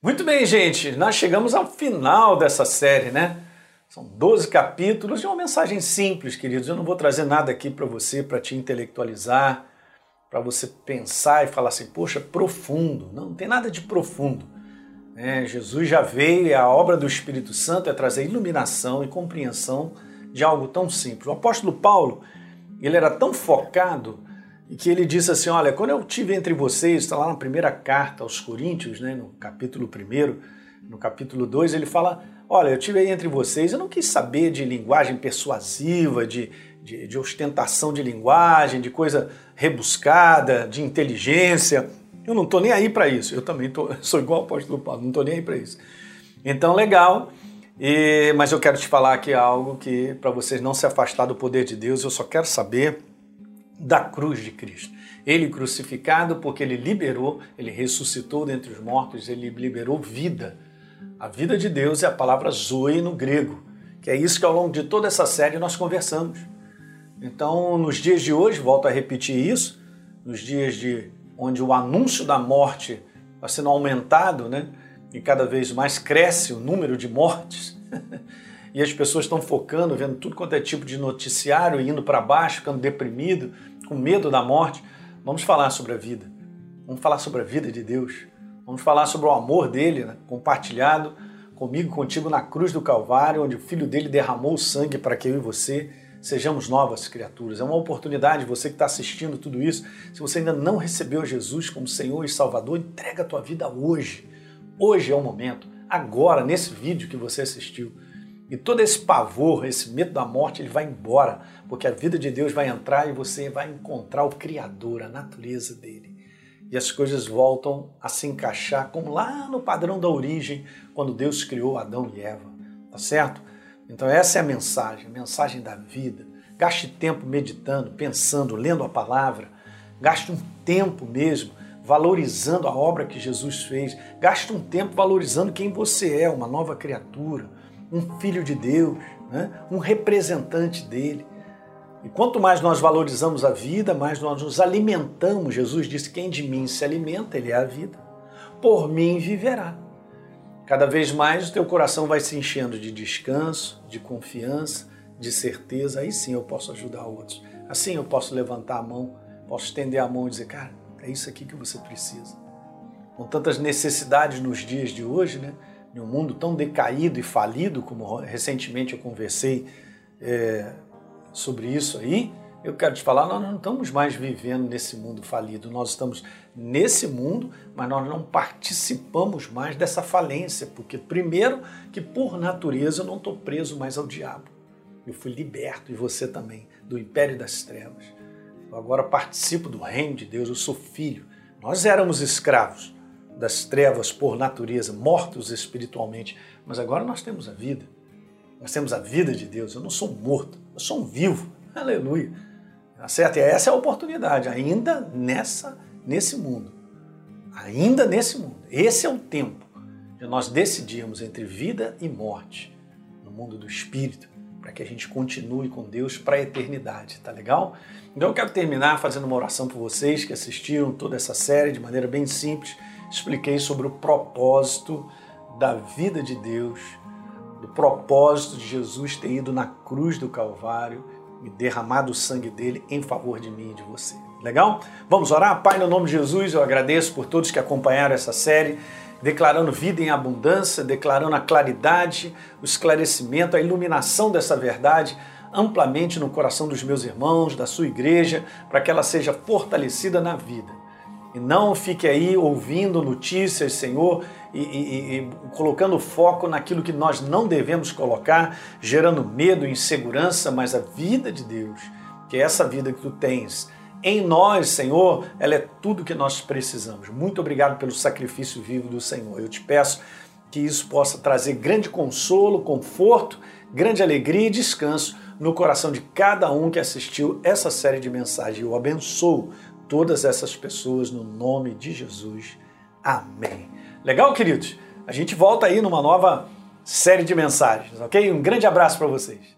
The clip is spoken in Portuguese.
Muito bem, gente, nós chegamos ao final dessa série, né? São 12 capítulos de uma mensagem simples, queridos. Eu não vou trazer nada aqui para você, para te intelectualizar, para você pensar e falar assim, poxa, profundo. Não, não tem nada de profundo. É, Jesus já veio e a obra do Espírito Santo é trazer iluminação e compreensão de algo tão simples. O apóstolo Paulo, ele era tão focado e que ele disse assim: Olha, quando eu tive entre vocês, está lá na primeira carta aos Coríntios, né, no capítulo 1, no capítulo 2, ele fala: Olha, eu tive aí entre vocês, eu não quis saber de linguagem persuasiva, de, de, de ostentação de linguagem, de coisa rebuscada, de inteligência. Eu não estou nem aí para isso. Eu também tô, sou igual ao apóstolo Paulo, não estou nem aí para isso. Então, legal. E, mas eu quero te falar aqui algo que, para vocês não se afastar do poder de Deus, eu só quero saber da cruz de Cristo. Ele crucificado porque ele liberou, ele ressuscitou dentre os mortos, ele liberou vida. A vida de Deus é a palavra zoe no grego, que é isso que ao longo de toda essa série nós conversamos. Então, nos dias de hoje, volto a repetir isso, nos dias de onde o anúncio da morte está sendo aumentado, né? E cada vez mais cresce o número de mortes. e as pessoas estão focando, vendo tudo quanto é tipo de noticiário, indo para baixo, ficando deprimido, com medo da morte. Vamos falar sobre a vida. Vamos falar sobre a vida de Deus. Vamos falar sobre o amor dele, né? compartilhado comigo, contigo na cruz do Calvário, onde o Filho dele derramou o sangue para que eu e você sejamos novas criaturas. É uma oportunidade, você que está assistindo tudo isso, se você ainda não recebeu Jesus como Senhor e Salvador, entrega a tua vida hoje. Hoje é o momento, agora, nesse vídeo que você assistiu. E todo esse pavor, esse medo da morte, ele vai embora, porque a vida de Deus vai entrar e você vai encontrar o Criador, a natureza dele. E as coisas voltam a se encaixar como lá no padrão da origem, quando Deus criou Adão e Eva. Tá certo? Então essa é a mensagem, a mensagem da vida. Gaste tempo meditando, pensando, lendo a palavra. Gaste um tempo mesmo valorizando a obra que Jesus fez. Gaste um tempo valorizando quem você é, uma nova criatura um filho de Deus, né? um representante dele. E quanto mais nós valorizamos a vida, mais nós nos alimentamos. Jesus disse: Quem de mim se alimenta, ele é a vida. Por mim viverá. Cada vez mais o teu coração vai se enchendo de descanso, de confiança, de certeza. Aí sim eu posso ajudar outros. Assim eu posso levantar a mão, posso estender a mão e dizer: Cara, é isso aqui que você precisa. Com tantas necessidades nos dias de hoje, né? Em um mundo tão decaído e falido, como recentemente eu conversei é, sobre isso aí, eu quero te falar, nós não estamos mais vivendo nesse mundo falido, nós estamos nesse mundo, mas nós não participamos mais dessa falência, porque primeiro que por natureza eu não estou preso mais ao diabo. Eu fui liberto, e você também, do império das trevas. Eu agora participo do reino de Deus, eu sou filho. Nós éramos escravos, das trevas por natureza, mortos espiritualmente, mas agora nós temos a vida. Nós temos a vida de Deus. Eu não sou morto, eu sou um vivo. Aleluia. Tá certo? E essa é a oportunidade, ainda nessa, nesse mundo. Ainda nesse mundo. Esse é o tempo de nós decidirmos entre vida e morte no mundo do espírito, para que a gente continue com Deus para a eternidade, tá legal? Então eu quero terminar fazendo uma oração por vocês que assistiram toda essa série de maneira bem simples expliquei sobre o propósito da vida de Deus, do propósito de Jesus ter ido na cruz do Calvário e derramado o sangue dele em favor de mim e de você. Legal? Vamos orar? Pai, no nome de Jesus, eu agradeço por todos que acompanharam essa série, declarando vida em abundância, declarando a claridade, o esclarecimento, a iluminação dessa verdade amplamente no coração dos meus irmãos, da sua igreja, para que ela seja fortalecida na vida e não fique aí ouvindo notícias, Senhor, e, e, e, colocando foco naquilo que nós não devemos colocar, gerando medo insegurança, mas a vida de Deus, que é essa vida que tu tens em nós, Senhor, ela é tudo que nós precisamos. Muito obrigado pelo sacrifício vivo do Senhor. Eu te peço que isso possa trazer grande consolo, conforto, grande alegria e descanso no coração de cada um que assistiu essa série de mensagens. Eu abençoo todas essas pessoas no nome de Jesus. Amém. Legal, queridos? A gente volta aí numa nova série de mensagens, ok? Um grande abraço para vocês.